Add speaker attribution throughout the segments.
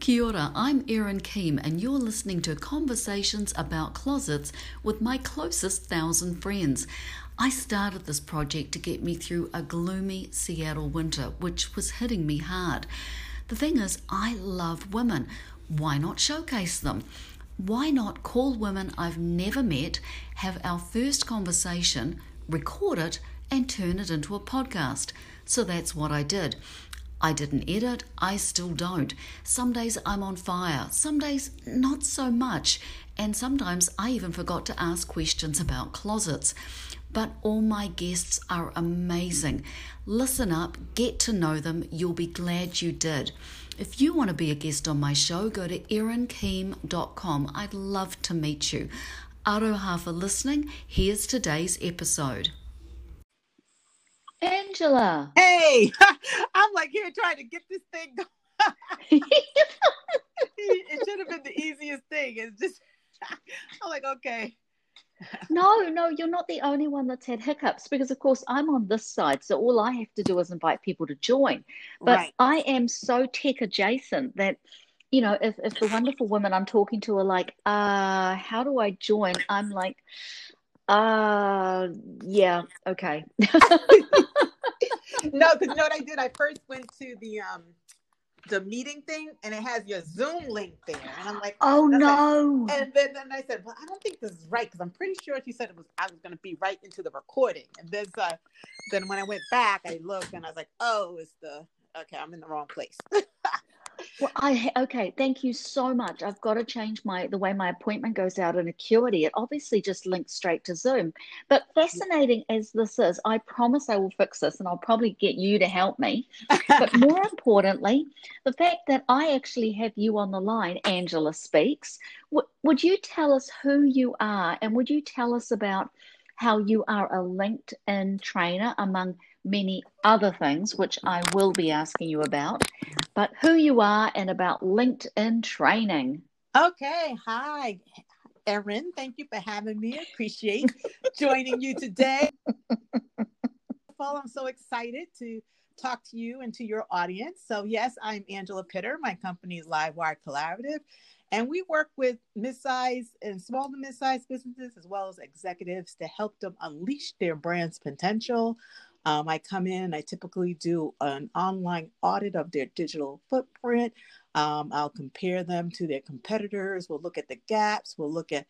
Speaker 1: Kia ora, I'm Erin Keem, and you're listening to Conversations About Closets with my closest thousand friends. I started this project to get me through a gloomy Seattle winter, which was hitting me hard. The thing is, I love women. Why not showcase them? Why not call women I've never met, have our first conversation, record it, and turn it into a podcast? So that's what I did. I didn't edit, I still don't. Some days I'm on fire, some days not so much, and sometimes I even forgot to ask questions about closets. But all my guests are amazing. Listen up, get to know them, you'll be glad you did. If you want to be a guest on my show, go to erinkeem.com. I'd love to meet you. Aroha for listening. Here's today's episode.
Speaker 2: Angela.
Speaker 3: Hey, I'm like here trying to get this thing going. it should have been the easiest thing. It's just, I'm like, okay.
Speaker 2: no, no, you're not the only one that's had hiccups because, of course, I'm on this side. So all I have to do is invite people to join. But right. I am so tech adjacent that, you know, if, if the wonderful women I'm talking to are like, uh, how do I join? I'm like, uh, yeah, okay.
Speaker 3: no, because you know what I did? I first went to the um the meeting thing and it has your Zoom link there. And I'm like,
Speaker 2: oh no.
Speaker 3: Like, and then, then I said, well, I don't think this is right because I'm pretty sure she said it was I was gonna be right into the recording. And then uh then when I went back, I looked and I was like, oh, it's the okay, I'm in the wrong place.
Speaker 2: Well, I okay. Thank you so much. I've got to change my the way my appointment goes out in Acuity. It obviously just links straight to Zoom. But fascinating as this is, I promise I will fix this, and I'll probably get you to help me. but more importantly, the fact that I actually have you on the line, Angela speaks. W- would you tell us who you are, and would you tell us about how you are a LinkedIn trainer among many other things, which I will be asking you about, but who you are and about LinkedIn training.
Speaker 3: Okay. Hi, Erin. Thank you for having me. Appreciate joining you today. well, I'm so excited to talk to you and to your audience. So, yes, I'm Angela Pitter. My company is Livewire Collaborative, and we work with mid-sized and small to mid-sized businesses as well as executives to help them unleash their brand's potential, um, I come in, I typically do an online audit of their digital footprint. Um, I'll compare them to their competitors. We'll look at the gaps. We'll look at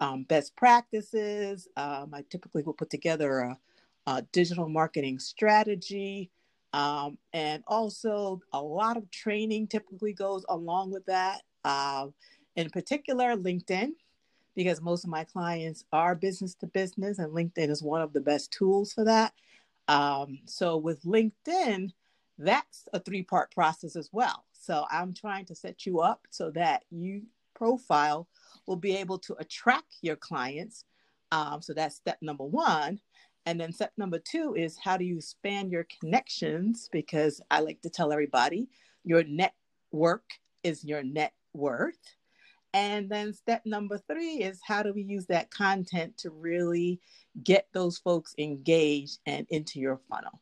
Speaker 3: um, best practices. Um, I typically will put together a, a digital marketing strategy. Um, and also, a lot of training typically goes along with that. Uh, in particular, LinkedIn, because most of my clients are business to business, and LinkedIn is one of the best tools for that. Um, so with LinkedIn, that's a three part process as well. So I'm trying to set you up so that you profile will be able to attract your clients. Um, so that's step number one. And then step number two is how do you expand your connections? Because I like to tell everybody your network is your net worth. And then step number three is how do we use that content to really get those folks engaged and into your funnel?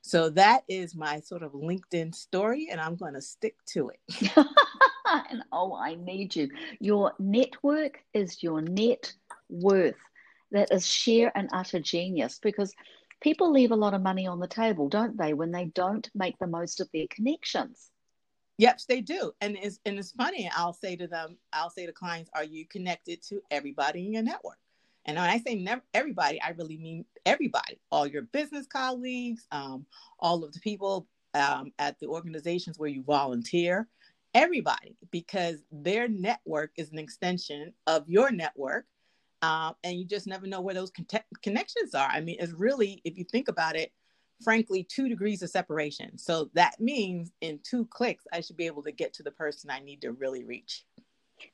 Speaker 3: So that is my sort of LinkedIn story, and I'm going to stick to it.
Speaker 2: and oh, I need you. Your network is your net worth. That is sheer and utter genius because people leave a lot of money on the table, don't they, when they don't make the most of their connections?
Speaker 3: Yes, they do. And it's and it's funny. I'll say to them, I'll say to clients, are you connected to everybody in your network? And when I say never everybody, I really mean everybody, all your business colleagues, um, all of the people um, at the organizations where you volunteer, everybody, because their network is an extension of your network. Um, and you just never know where those con- connections are. I mean, it's really, if you think about it, frankly two degrees of separation. So that means in two clicks, I should be able to get to the person I need to really reach.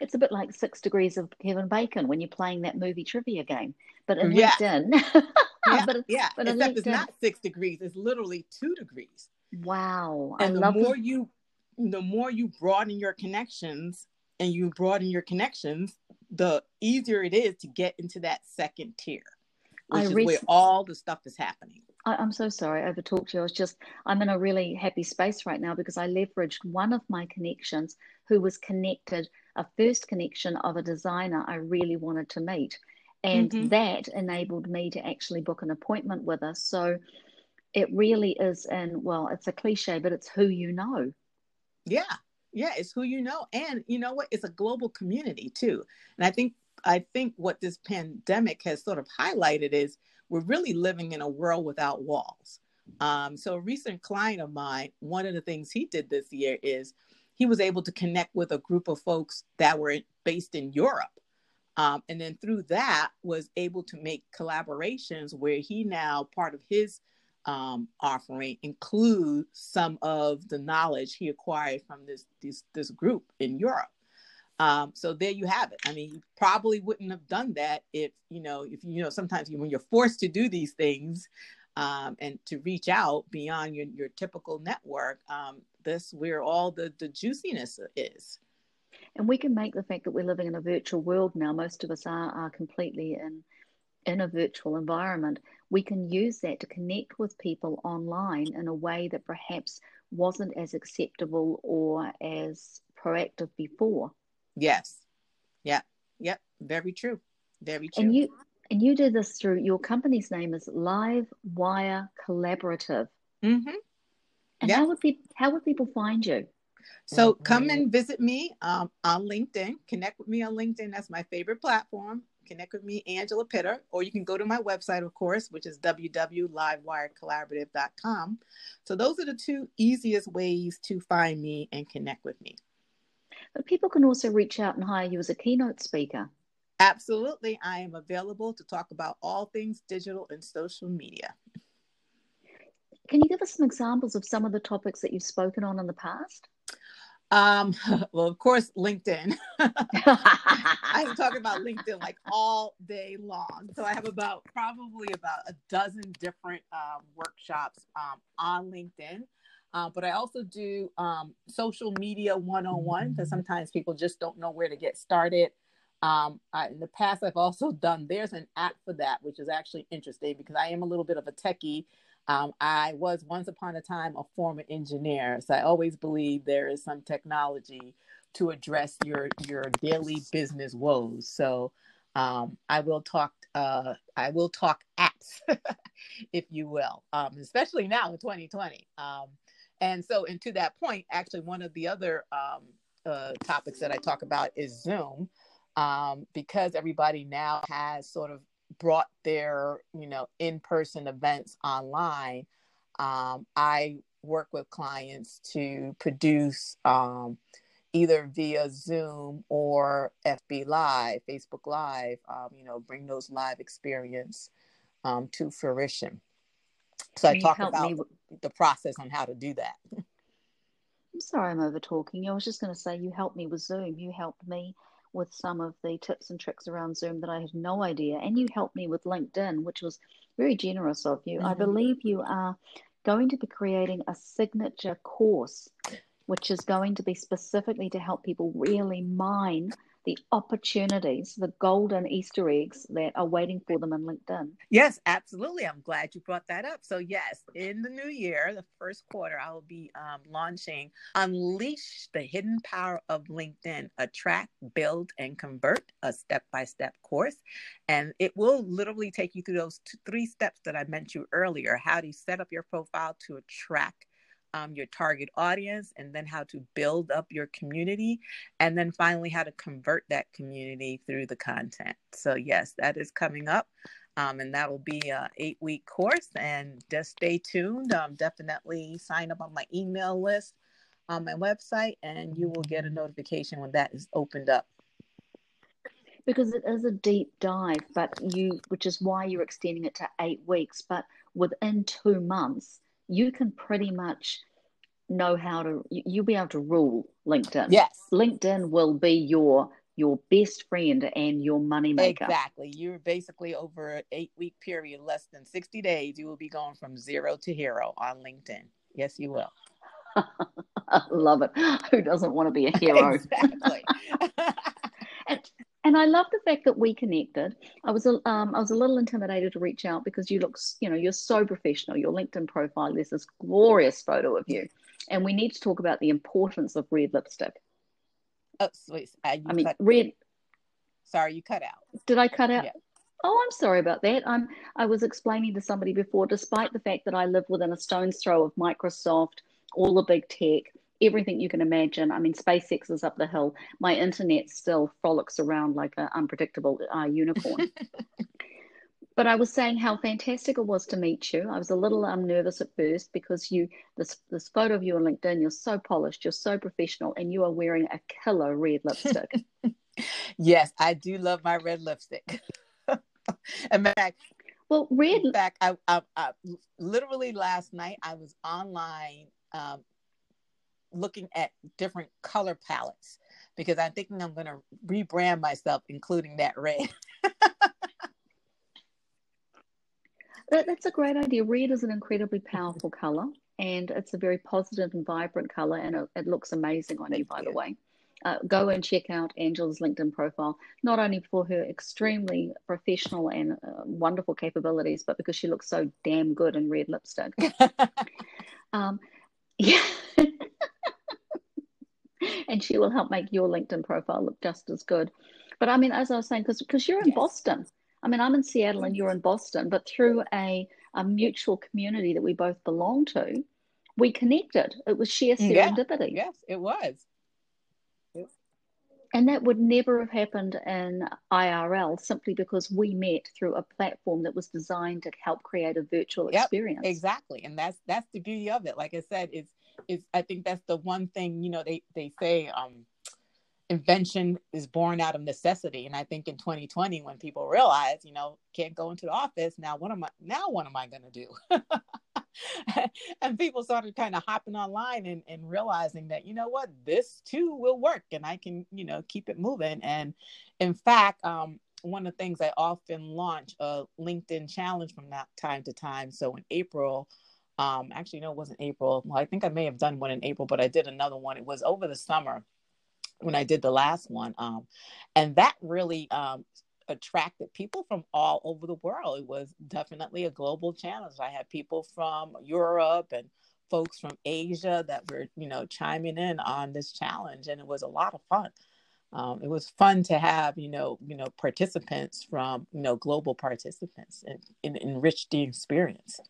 Speaker 2: It's a bit like six degrees of Kevin Bacon when you're playing that movie trivia game, but in yeah. LinkedIn.
Speaker 3: yeah, but yeah. But except LinkedIn... it's not six degrees; it's literally two degrees.
Speaker 2: Wow!
Speaker 3: And I the more you, the more you broaden your connections, and you broaden your connections, the easier it is to get into that second tier, which I is where all the stuff is happening.
Speaker 2: I, am so sorry I overtalked you. I was just, I'm in a really happy space right now because I leveraged one of my connections who was connected, a first connection of a designer I really wanted to meet. And mm-hmm. that enabled me to actually book an appointment with her. So it really is, and well, it's a cliche, but it's who you know.
Speaker 3: Yeah. Yeah. It's who you know. And you know what? It's a global community too. And I think, I think what this pandemic has sort of highlighted is we're really living in a world without walls. Um, so, a recent client of mine, one of the things he did this year is he was able to connect with a group of folks that were based in Europe. Um, and then through that was able to make collaborations where he now part of his um, offering include some of the knowledge he acquired from this this, this group in Europe. Um, so there you have it. I mean, you probably wouldn't have done that if you know if you know sometimes when you're forced to do these things um, and to reach out beyond your your typical network. Um, this where all the the juiciness is.
Speaker 2: And we can make the fact that we're living in a virtual world now. Most of us are are completely in in a virtual environment. We can use that to connect with people online in a way that perhaps wasn't as acceptable or as proactive before.
Speaker 3: Yes. Yeah. Yep. Very true. Very true.
Speaker 2: And you and you do this through your company's name is Live Wire Collaborative. Mm-hmm. And yep. how would people how would people find you?
Speaker 3: So come and visit me um, on LinkedIn. Connect with me on LinkedIn. That's my favorite platform. Connect with me, Angela Pitter, or you can go to my website, of course, which is www.livewirecollaborative.com. So those are the two easiest ways to find me and connect with me.
Speaker 2: But people can also reach out and hire you as a keynote speaker.
Speaker 3: Absolutely. I am available to talk about all things digital and social media.
Speaker 2: Can you give us some examples of some of the topics that you've spoken on in the past?
Speaker 3: Um, well, of course, LinkedIn. I am talking about LinkedIn like all day long. So I have about probably about a dozen different um, workshops um, on LinkedIn. Uh, but I also do um, social media 101 because sometimes people just don't know where to get started. Um, I, in the past, I've also done, there's an app for that, which is actually interesting because I am a little bit of a techie. Um, I was once upon a time a former engineer. So I always believe there is some technology to address your, your daily business woes. So um, I will talk, uh, I will talk apps, if you will, um, especially now in 2020. Um, and so, and to that point, actually, one of the other um, uh, topics that I talk about is Zoom, um, because everybody now has sort of brought their, you know, in-person events online. Um, I work with clients to produce um, either via Zoom or FB Live, Facebook Live, um, you know, bring those live experience um, to fruition. So Can I talk about me? the process on how to do that.
Speaker 2: I'm sorry I'm over talking. I was just going to say you helped me with Zoom. You helped me with some of the tips and tricks around Zoom that I had no idea. And you helped me with LinkedIn, which was very generous of you. Mm-hmm. I believe you are going to be creating a signature course, which is going to be specifically to help people really mine the opportunities, the golden Easter eggs that are waiting for them in LinkedIn.
Speaker 3: Yes, absolutely. I'm glad you brought that up. So, yes, in the new year, the first quarter, I will be um, launching Unleash the Hidden Power of LinkedIn Attract, Build, and Convert, a step by step course. And it will literally take you through those three steps that I mentioned earlier how do you set up your profile to attract um, your target audience, and then how to build up your community, and then finally how to convert that community through the content. So, yes, that is coming up. Um, and that will be a eight week course and just stay tuned um, definitely sign up on my email list on my website and you will get a notification when that is opened up
Speaker 2: because it is a deep dive but you which is why you're extending it to eight weeks but within two months you can pretty much know how to you'll be able to rule linkedin.
Speaker 3: Yes.
Speaker 2: Linkedin will be your your best friend and your money maker.
Speaker 3: Exactly. You're basically over an eight week period less than 60 days you will be going from zero to hero on linkedin. Yes you will.
Speaker 2: Love it. Who doesn't want to be a hero?
Speaker 3: Exactly
Speaker 2: and, I love the fact that we connected. I was a, um, I was a little intimidated to reach out because you look, you know, you're so professional. Your LinkedIn profile, there's this glorious photo of you, and we need to talk about the importance of red lipstick.
Speaker 3: Oh, sweet. Uh,
Speaker 2: I mean, cut, red.
Speaker 3: Sorry, you cut out.
Speaker 2: Did I cut out? Yeah. Oh, I'm sorry about that. I'm. I was explaining to somebody before, despite the fact that I live within a stone's throw of Microsoft, all the big tech everything you can imagine. I mean, SpaceX is up the hill. My internet still frolics around like an unpredictable uh, unicorn. but I was saying how fantastic it was to meet you. I was a little um, nervous at first because you this this photo of you on LinkedIn. You're so polished, you're so professional, and you are wearing a killer red lipstick.
Speaker 3: yes, I do love my red lipstick. in fact,
Speaker 2: well, red.
Speaker 3: In fact, I, I, I literally last night I was online um, looking at different color palettes because I'm thinking I'm going to rebrand myself, including that red.
Speaker 2: That's a great idea. Red is an incredibly powerful color, and it's a very positive and vibrant color, and it, it looks amazing on Thank you, by you. the way. Uh, go and check out Angela's LinkedIn profile, not only for her extremely professional and uh, wonderful capabilities, but because she looks so damn good in red lipstick. um, yeah and she will help make your LinkedIn profile look just as good. But I mean, as I was saying, because you're in yes. Boston. I mean, I'm in Seattle and you're in Boston, but through a, a mutual community that we both belong to, we connected. It was sheer mm, serendipity.
Speaker 3: Yeah. Yes, it was.
Speaker 2: And that would never have happened in IRL simply because we met through a platform that was designed to help create a virtual yep, experience.
Speaker 3: Exactly. And that's that's the beauty of it. Like I said, it's is I think that's the one thing, you know, they, they say um, invention is born out of necessity. And I think in 2020, when people realize, you know, can't go into the office, now what am I now what am I gonna do? and people started kind of hopping online and, and realizing that, you know what, this too will work and I can, you know, keep it moving. And in fact, um, one of the things I often launch a LinkedIn challenge from that time to time. So in April, um actually no it wasn't april. Well i think i may have done one in april but i did another one. It was over the summer when i did the last one. Um and that really um attracted people from all over the world. It was definitely a global challenge. I had people from europe and folks from asia that were you know chiming in on this challenge and it was a lot of fun. Um, it was fun to have you know you know participants from you know global participants and, and enrich the experience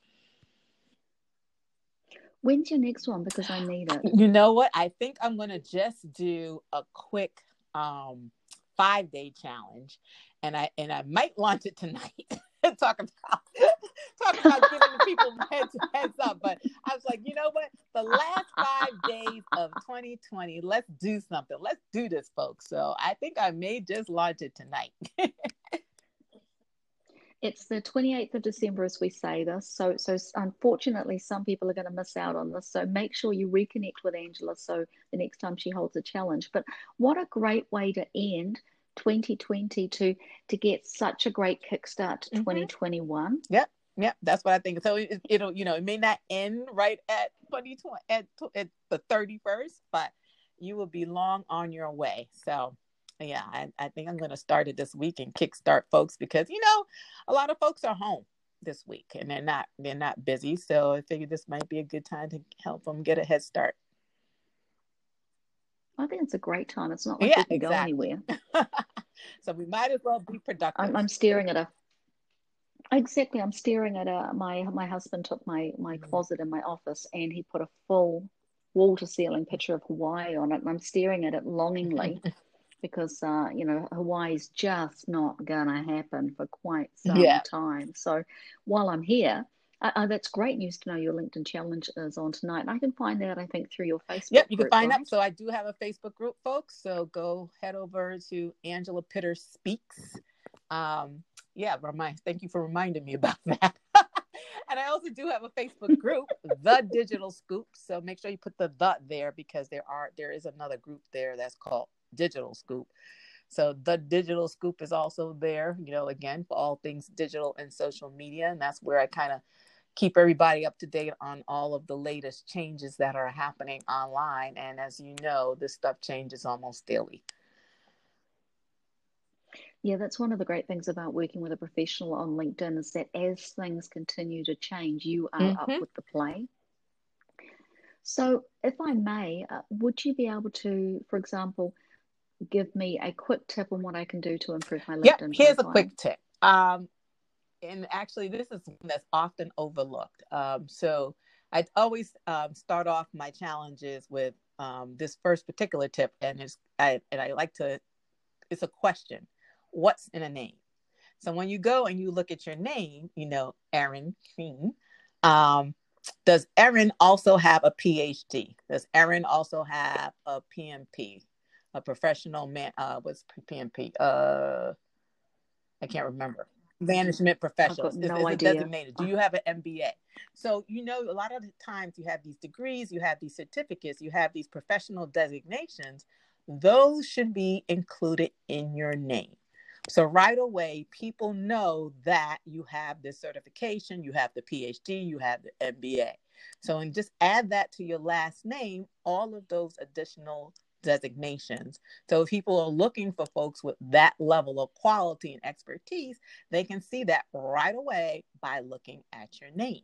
Speaker 2: When's your next one? Because I need it.
Speaker 3: You know what? I think I'm gonna just do a quick um five day challenge, and I and I might launch it tonight. talk about talk about giving people heads heads up. But I was like, you know what? The last five days of 2020, let's do something. Let's do this, folks. So I think I may just launch it tonight.
Speaker 2: It's the 28th of December as we say this. So, so unfortunately, some people are going to miss out on this. So make sure you reconnect with Angela so the next time she holds a challenge. But what a great way to end 2020 to to get such a great kickstart to mm-hmm. 2021.
Speaker 3: Yep. Yep, that's what I think. So it, will you know, it may not end right at 2020 at, at the 31st, but you will be long on your way. So yeah, I, I think I'm going to start it this week and kickstart folks because you know a lot of folks are home this week and they're not they're not busy, so I figured this might be a good time to help them get a head start.
Speaker 2: I think it's a great time. It's not like yeah, we can exactly. go anywhere.
Speaker 3: so we might as well be productive.
Speaker 2: I'm, I'm staring at a exactly. I'm staring at a my my husband took my my mm-hmm. closet in my office and he put a full wall to ceiling picture of Hawaii on it, and I'm staring at it longingly. because uh, you know Hawaii's just not gonna happen for quite some yeah. time. So while I'm here, uh, uh, that's great news to know your LinkedIn challenge is on tonight. And I can find that I think through your Facebook.
Speaker 3: Yep, you can find right? So I do have a Facebook group, folks. So go head over to Angela Pitter Speaks. Um, yeah, remind. Thank you for reminding me about that. and I also do have a Facebook group, The Digital Scoop. So make sure you put the the there because there are there is another group there that's called digital scoop. So the digital scoop is also there, you know, again, for all things digital and social media. And that's where I kind of keep everybody up to date on all of the latest changes that are happening online. And as you know, this stuff changes almost daily.
Speaker 2: Yeah, that's one of the great things about working with a professional on LinkedIn is that as things continue to change, you are mm-hmm. up with the play. So, if I may, uh, would you be able to, for example, give me a quick tip on what I can do to improve my LinkedIn?
Speaker 3: Yep, here's profile? a quick tip. Um, and actually, this is one that's often overlooked. Um, so, I always um, start off my challenges with um, this first particular tip, and it's I, and I like to. It's a question what's in a name. So when you go and you look at your name, you know, Erin King, um, does Erin also have a PhD? Does Erin also have a PMP, a professional man? Uh, what's PMP? Uh, I can't remember. Management professional.
Speaker 2: No
Speaker 3: is,
Speaker 2: is idea.
Speaker 3: designated? Do you have an MBA? So you know, a lot of the times you have these degrees, you have these certificates, you have these professional designations. Those should be included in your name. So right away, people know that you have this certification, you have the PhD, you have the MBA. So and just add that to your last name, all of those additional designations. So if people are looking for folks with that level of quality and expertise, they can see that right away by looking at your name.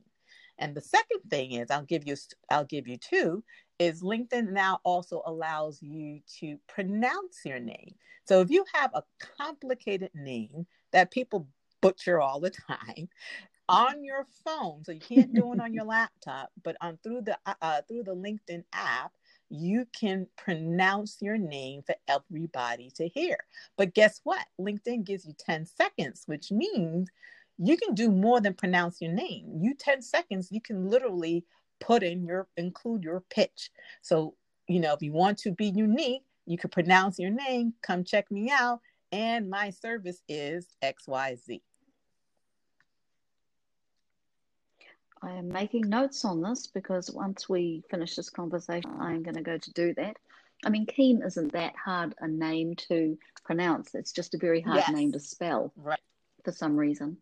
Speaker 3: And the second thing is I'll give you I'll give you two is LinkedIn now also allows you to pronounce your name. So if you have a complicated name that people butcher all the time on your phone, so you can't do it on your laptop, but on through the uh, uh, through the LinkedIn app, you can pronounce your name for everybody to hear. But guess what? LinkedIn gives you 10 seconds, which means you can do more than pronounce your name. You 10 seconds, you can literally put in your include your pitch. So, you know, if you want to be unique, you could pronounce your name, come check me out, and my service is XYZ.
Speaker 2: I am making notes on this because once we finish this conversation, I'm going to go to do that. I mean, Keem isn't that hard a name to pronounce. It's just a very hard yes. name to spell,
Speaker 3: right?
Speaker 2: For some reason.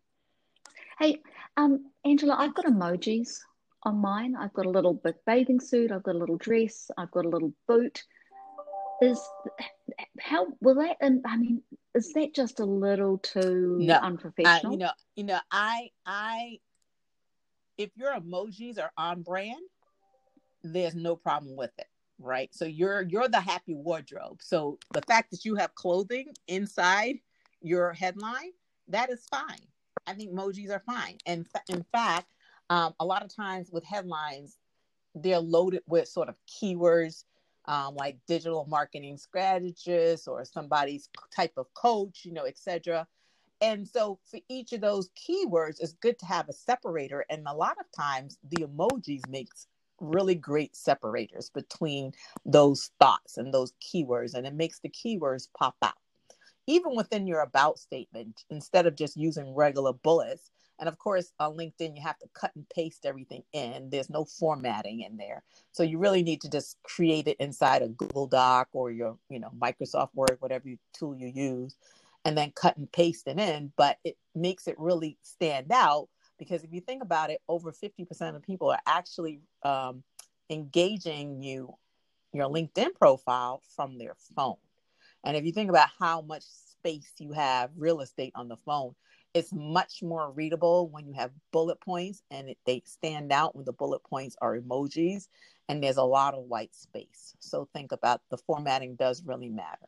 Speaker 2: Hey, um, Angela, I've got emojis on mine. I've got a little bathing suit, I've got a little dress, I've got a little boot. Is how will that? And I mean, is that just a little too no, unprofessional?
Speaker 3: I, you know, you know, I, I, if your emojis are on brand, there's no problem with it, right? So you're you're the happy wardrobe. So the fact that you have clothing inside your headline, that is fine. I think emojis are fine. And in fact, um, a lot of times with headlines, they're loaded with sort of keywords um, like digital marketing strategist or somebody's type of coach, you know, etc. And so for each of those keywords, it's good to have a separator. And a lot of times the emojis makes really great separators between those thoughts and those keywords, and it makes the keywords pop out. Even within your about statement, instead of just using regular bullets, and of course, on LinkedIn, you have to cut and paste everything in. There's no formatting in there. So you really need to just create it inside a Google Doc or your, you know, Microsoft Word, whatever tool you use, and then cut and paste it in. But it makes it really stand out because if you think about it, over 50% of people are actually um, engaging you, your LinkedIn profile from their phone. And if you think about how much space you have real estate on the phone, it's much more readable when you have bullet points and it, they stand out when the bullet points are emojis and there's a lot of white space. So think about the formatting does really matter.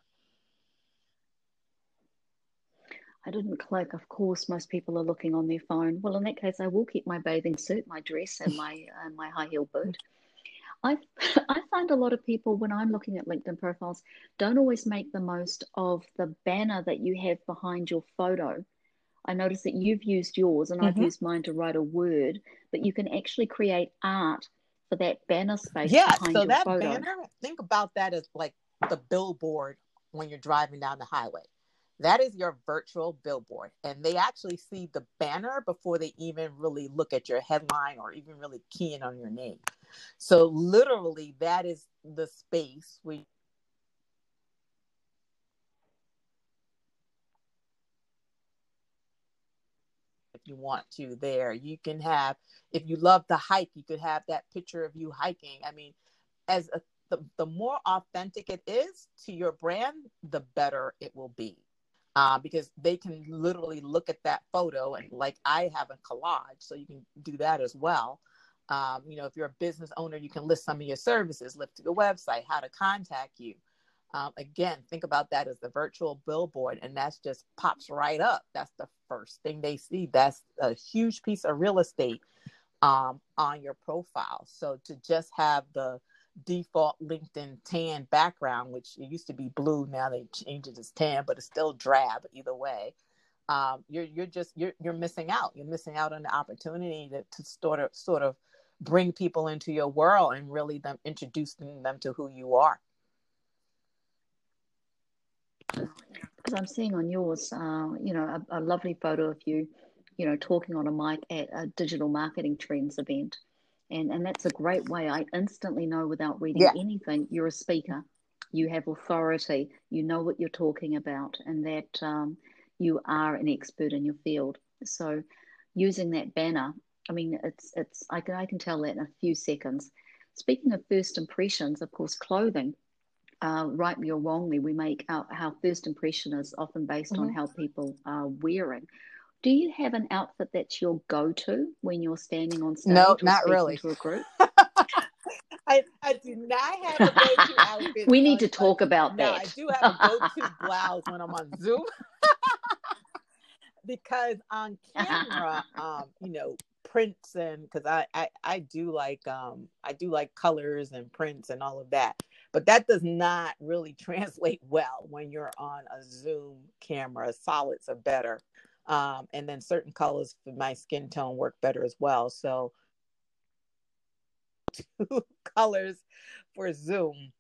Speaker 2: I didn't click. Of course, most people are looking on their phone. Well, in that case, I will keep my bathing suit, my dress, and my uh, my high heel boot. I I find a lot of people when I'm looking at LinkedIn profiles don't always make the most of the banner that you have behind your photo I noticed that you've used yours and mm-hmm. I've used mine to write a word, but you can actually create art for that banner space.
Speaker 3: Yeah, so that photo. banner, think about that as like the billboard when you're driving down the highway. That is your virtual billboard. And they actually see the banner before they even really look at your headline or even really key in on your name. So, literally, that is the space where if you want to there. You can have, if you love to hike, you could have that picture of you hiking. I mean, as a, the, the more authentic it is to your brand, the better it will be. Uh, because they can literally look at that photo and like I have a collage, so you can do that as well. Um, you know, if you're a business owner, you can list some of your services, list to the website, how to contact you. Um, again, think about that as the virtual billboard, and that's just pops right up. That's the first thing they see. That's a huge piece of real estate um, on your profile. So to just have the default LinkedIn tan background, which it used to be blue, now they changed it as tan, but it's still drab either way. Um, you're you're just you're you're missing out. You're missing out on the opportunity to, to sort of sort of bring people into your world and really them introducing them to who you are.
Speaker 2: Because I'm seeing on yours, uh, you know, a, a lovely photo of you, you know, talking on a mic at a digital marketing trends event and and that's a great way i instantly know without reading yeah. anything you're a speaker you have authority you know what you're talking about and that um, you are an expert in your field so using that banner i mean it's it's i can i can tell that in a few seconds speaking of first impressions of course clothing uh, rightly or wrongly, we make our, our first impression is often based mm-hmm. on how people are wearing. Do you have an outfit that's your go-to when you're standing on stage?
Speaker 3: No, not really. To a group. I, I do not have a go-to outfit.
Speaker 2: we need to talk about
Speaker 3: no,
Speaker 2: that.
Speaker 3: I do have a go-to blouse when I'm on Zoom. because on camera, um, you know, prints and because I, I I do like um I do like colors and prints and all of that. But that does not really translate well when you're on a Zoom camera. Solids are better um, and then certain colors for my skin tone work better as well. So two colors for Zoom,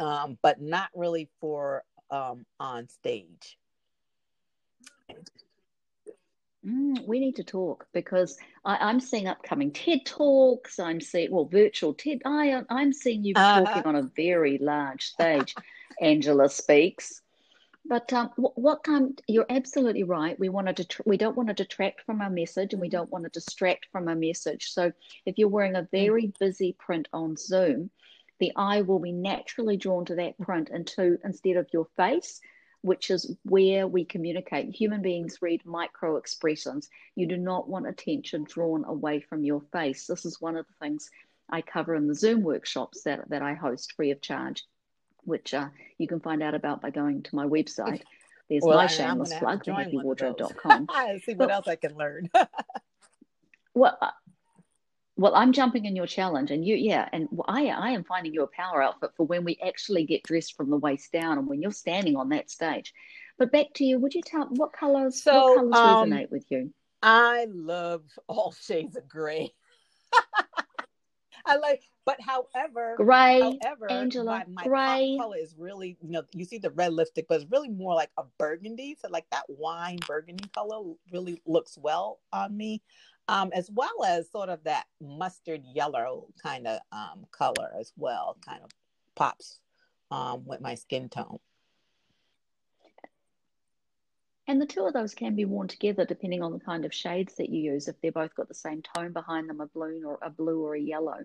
Speaker 3: um, but not really for um, on stage.
Speaker 2: Mm, we need to talk because I, am seeing upcoming TED talks. I'm seeing well virtual TED. I I'm seeing you uh-huh. talking on a very large stage. Angela speaks. But um, what kind? You're absolutely right. We want to det- we don't want to detract from our message, and we don't want to distract from our message. So if you're wearing a very busy print on Zoom, the eye will be naturally drawn to that print into instead of your face, which is where we communicate. Human beings read micro expressions. You do not want attention drawn away from your face. This is one of the things I cover in the Zoom workshops that, that I host free of charge which uh, you can find out about by going to my website. There's well, my shameless plug, happywardrobe.com.
Speaker 3: I see what else I can learn.
Speaker 2: well, uh, well, I'm jumping in your challenge, and you, yeah, and I, I am finding you a power outfit for when we actually get dressed from the waist down, and when you're standing on that stage. But back to you, would you tell what colors? So, what colors um, resonate with you?
Speaker 3: I love all shades of gray. I like, but however,
Speaker 2: gray,
Speaker 3: however,
Speaker 2: Angela,
Speaker 3: my, my
Speaker 2: gray
Speaker 3: color is really, you know, you see the red lipstick, but it's really more like a burgundy. So like that wine burgundy color really looks well on me. Um, as well as sort of that mustard yellow kind of um, color as well, kind of pops um, with my skin tone.
Speaker 2: And the two of those can be worn together depending on the kind of shades that you use. If they're both got the same tone behind them, a blue or a blue or a yellow.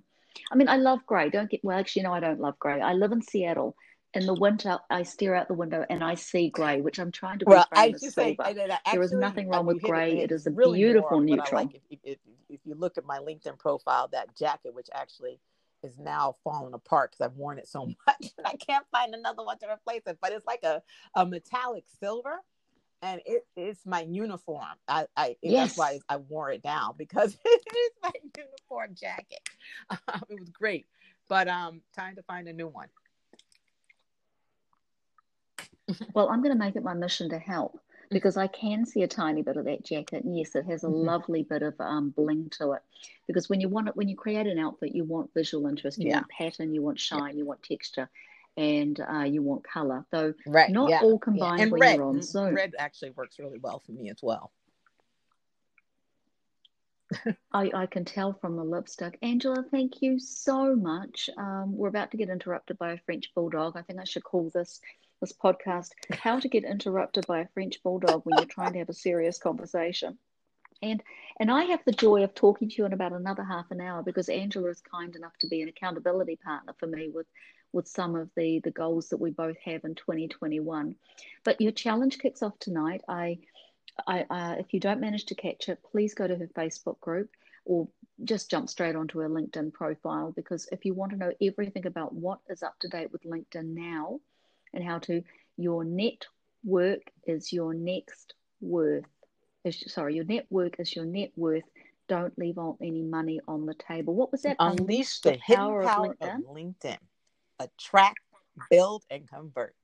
Speaker 2: I mean, I love grey. Don't get well. Actually, no, I don't love grey. I live in Seattle. In the winter, I stare out the window and I see grey, which I'm trying to well, I just say, I, I, actually, there is nothing wrong with grey. It, it is a really beautiful neutral. Like
Speaker 3: if, if, if you look at my LinkedIn profile, that jacket, which actually is now falling apart because I've worn it so much and I can't find another one to replace it. But it's like a, a metallic silver and it is my uniform. I, I yes. that's why I wore it down because it is my uniform jacket. Um, it was great, but um, time to find a new one.
Speaker 2: well, I'm going to make it my mission to help because I can see a tiny bit of that jacket. And yes, it has a mm-hmm. lovely bit of um, bling to it. Because when you want it, when you create an outfit, you want visual interest, you yeah. want pattern, you want shine, yeah. you want texture and uh, you want color. Though right, not yeah, all combined yeah. and when red, you're on Zoom.
Speaker 3: Red actually works really well for me as well.
Speaker 2: I, I can tell from the lipstick. Angela, thank you so much. Um, we're about to get interrupted by a French bulldog. I think I should call this this podcast "How to Get Interrupted by a French Bulldog When You're Trying to Have a Serious Conversation." And and I have the joy of talking to you in about another half an hour because Angela is kind enough to be an accountability partner for me with with some of the the goals that we both have in 2021. But your challenge kicks off tonight. I, I uh, if you don't manage to catch it, please go to her Facebook group or just jump straight onto her LinkedIn profile because if you want to know everything about what is up to date with LinkedIn now and how to your network is your next worth. Is, sorry, your network is your net worth. Don't leave all, any money on the table. What was that?
Speaker 3: Unleash, Unleash the, the power, power of, LinkedIn? of LinkedIn. Attract, build, and convert.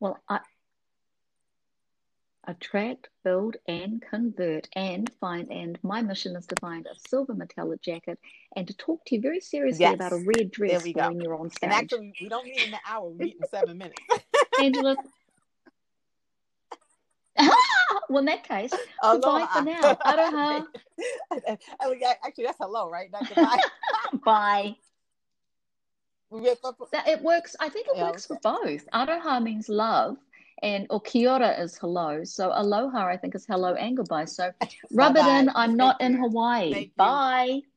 Speaker 2: well, I, attract, build, and convert, and find. And my mission is to find a silver metallic jacket and to talk to you very seriously yes. about a red dress when you're on stage.
Speaker 3: And actually, we don't meet in an hour; we meet in seven minutes.
Speaker 2: Angela. well, in that case, goodbye for now. Aroha.
Speaker 3: Actually, that's hello, right? Not goodbye.
Speaker 2: Bye. That, it works. I think it yeah, works for both. Aroha means love, and or is hello. So aloha, I think, is hello and goodbye. So rub it in. I'm not in Hawaii. Bye.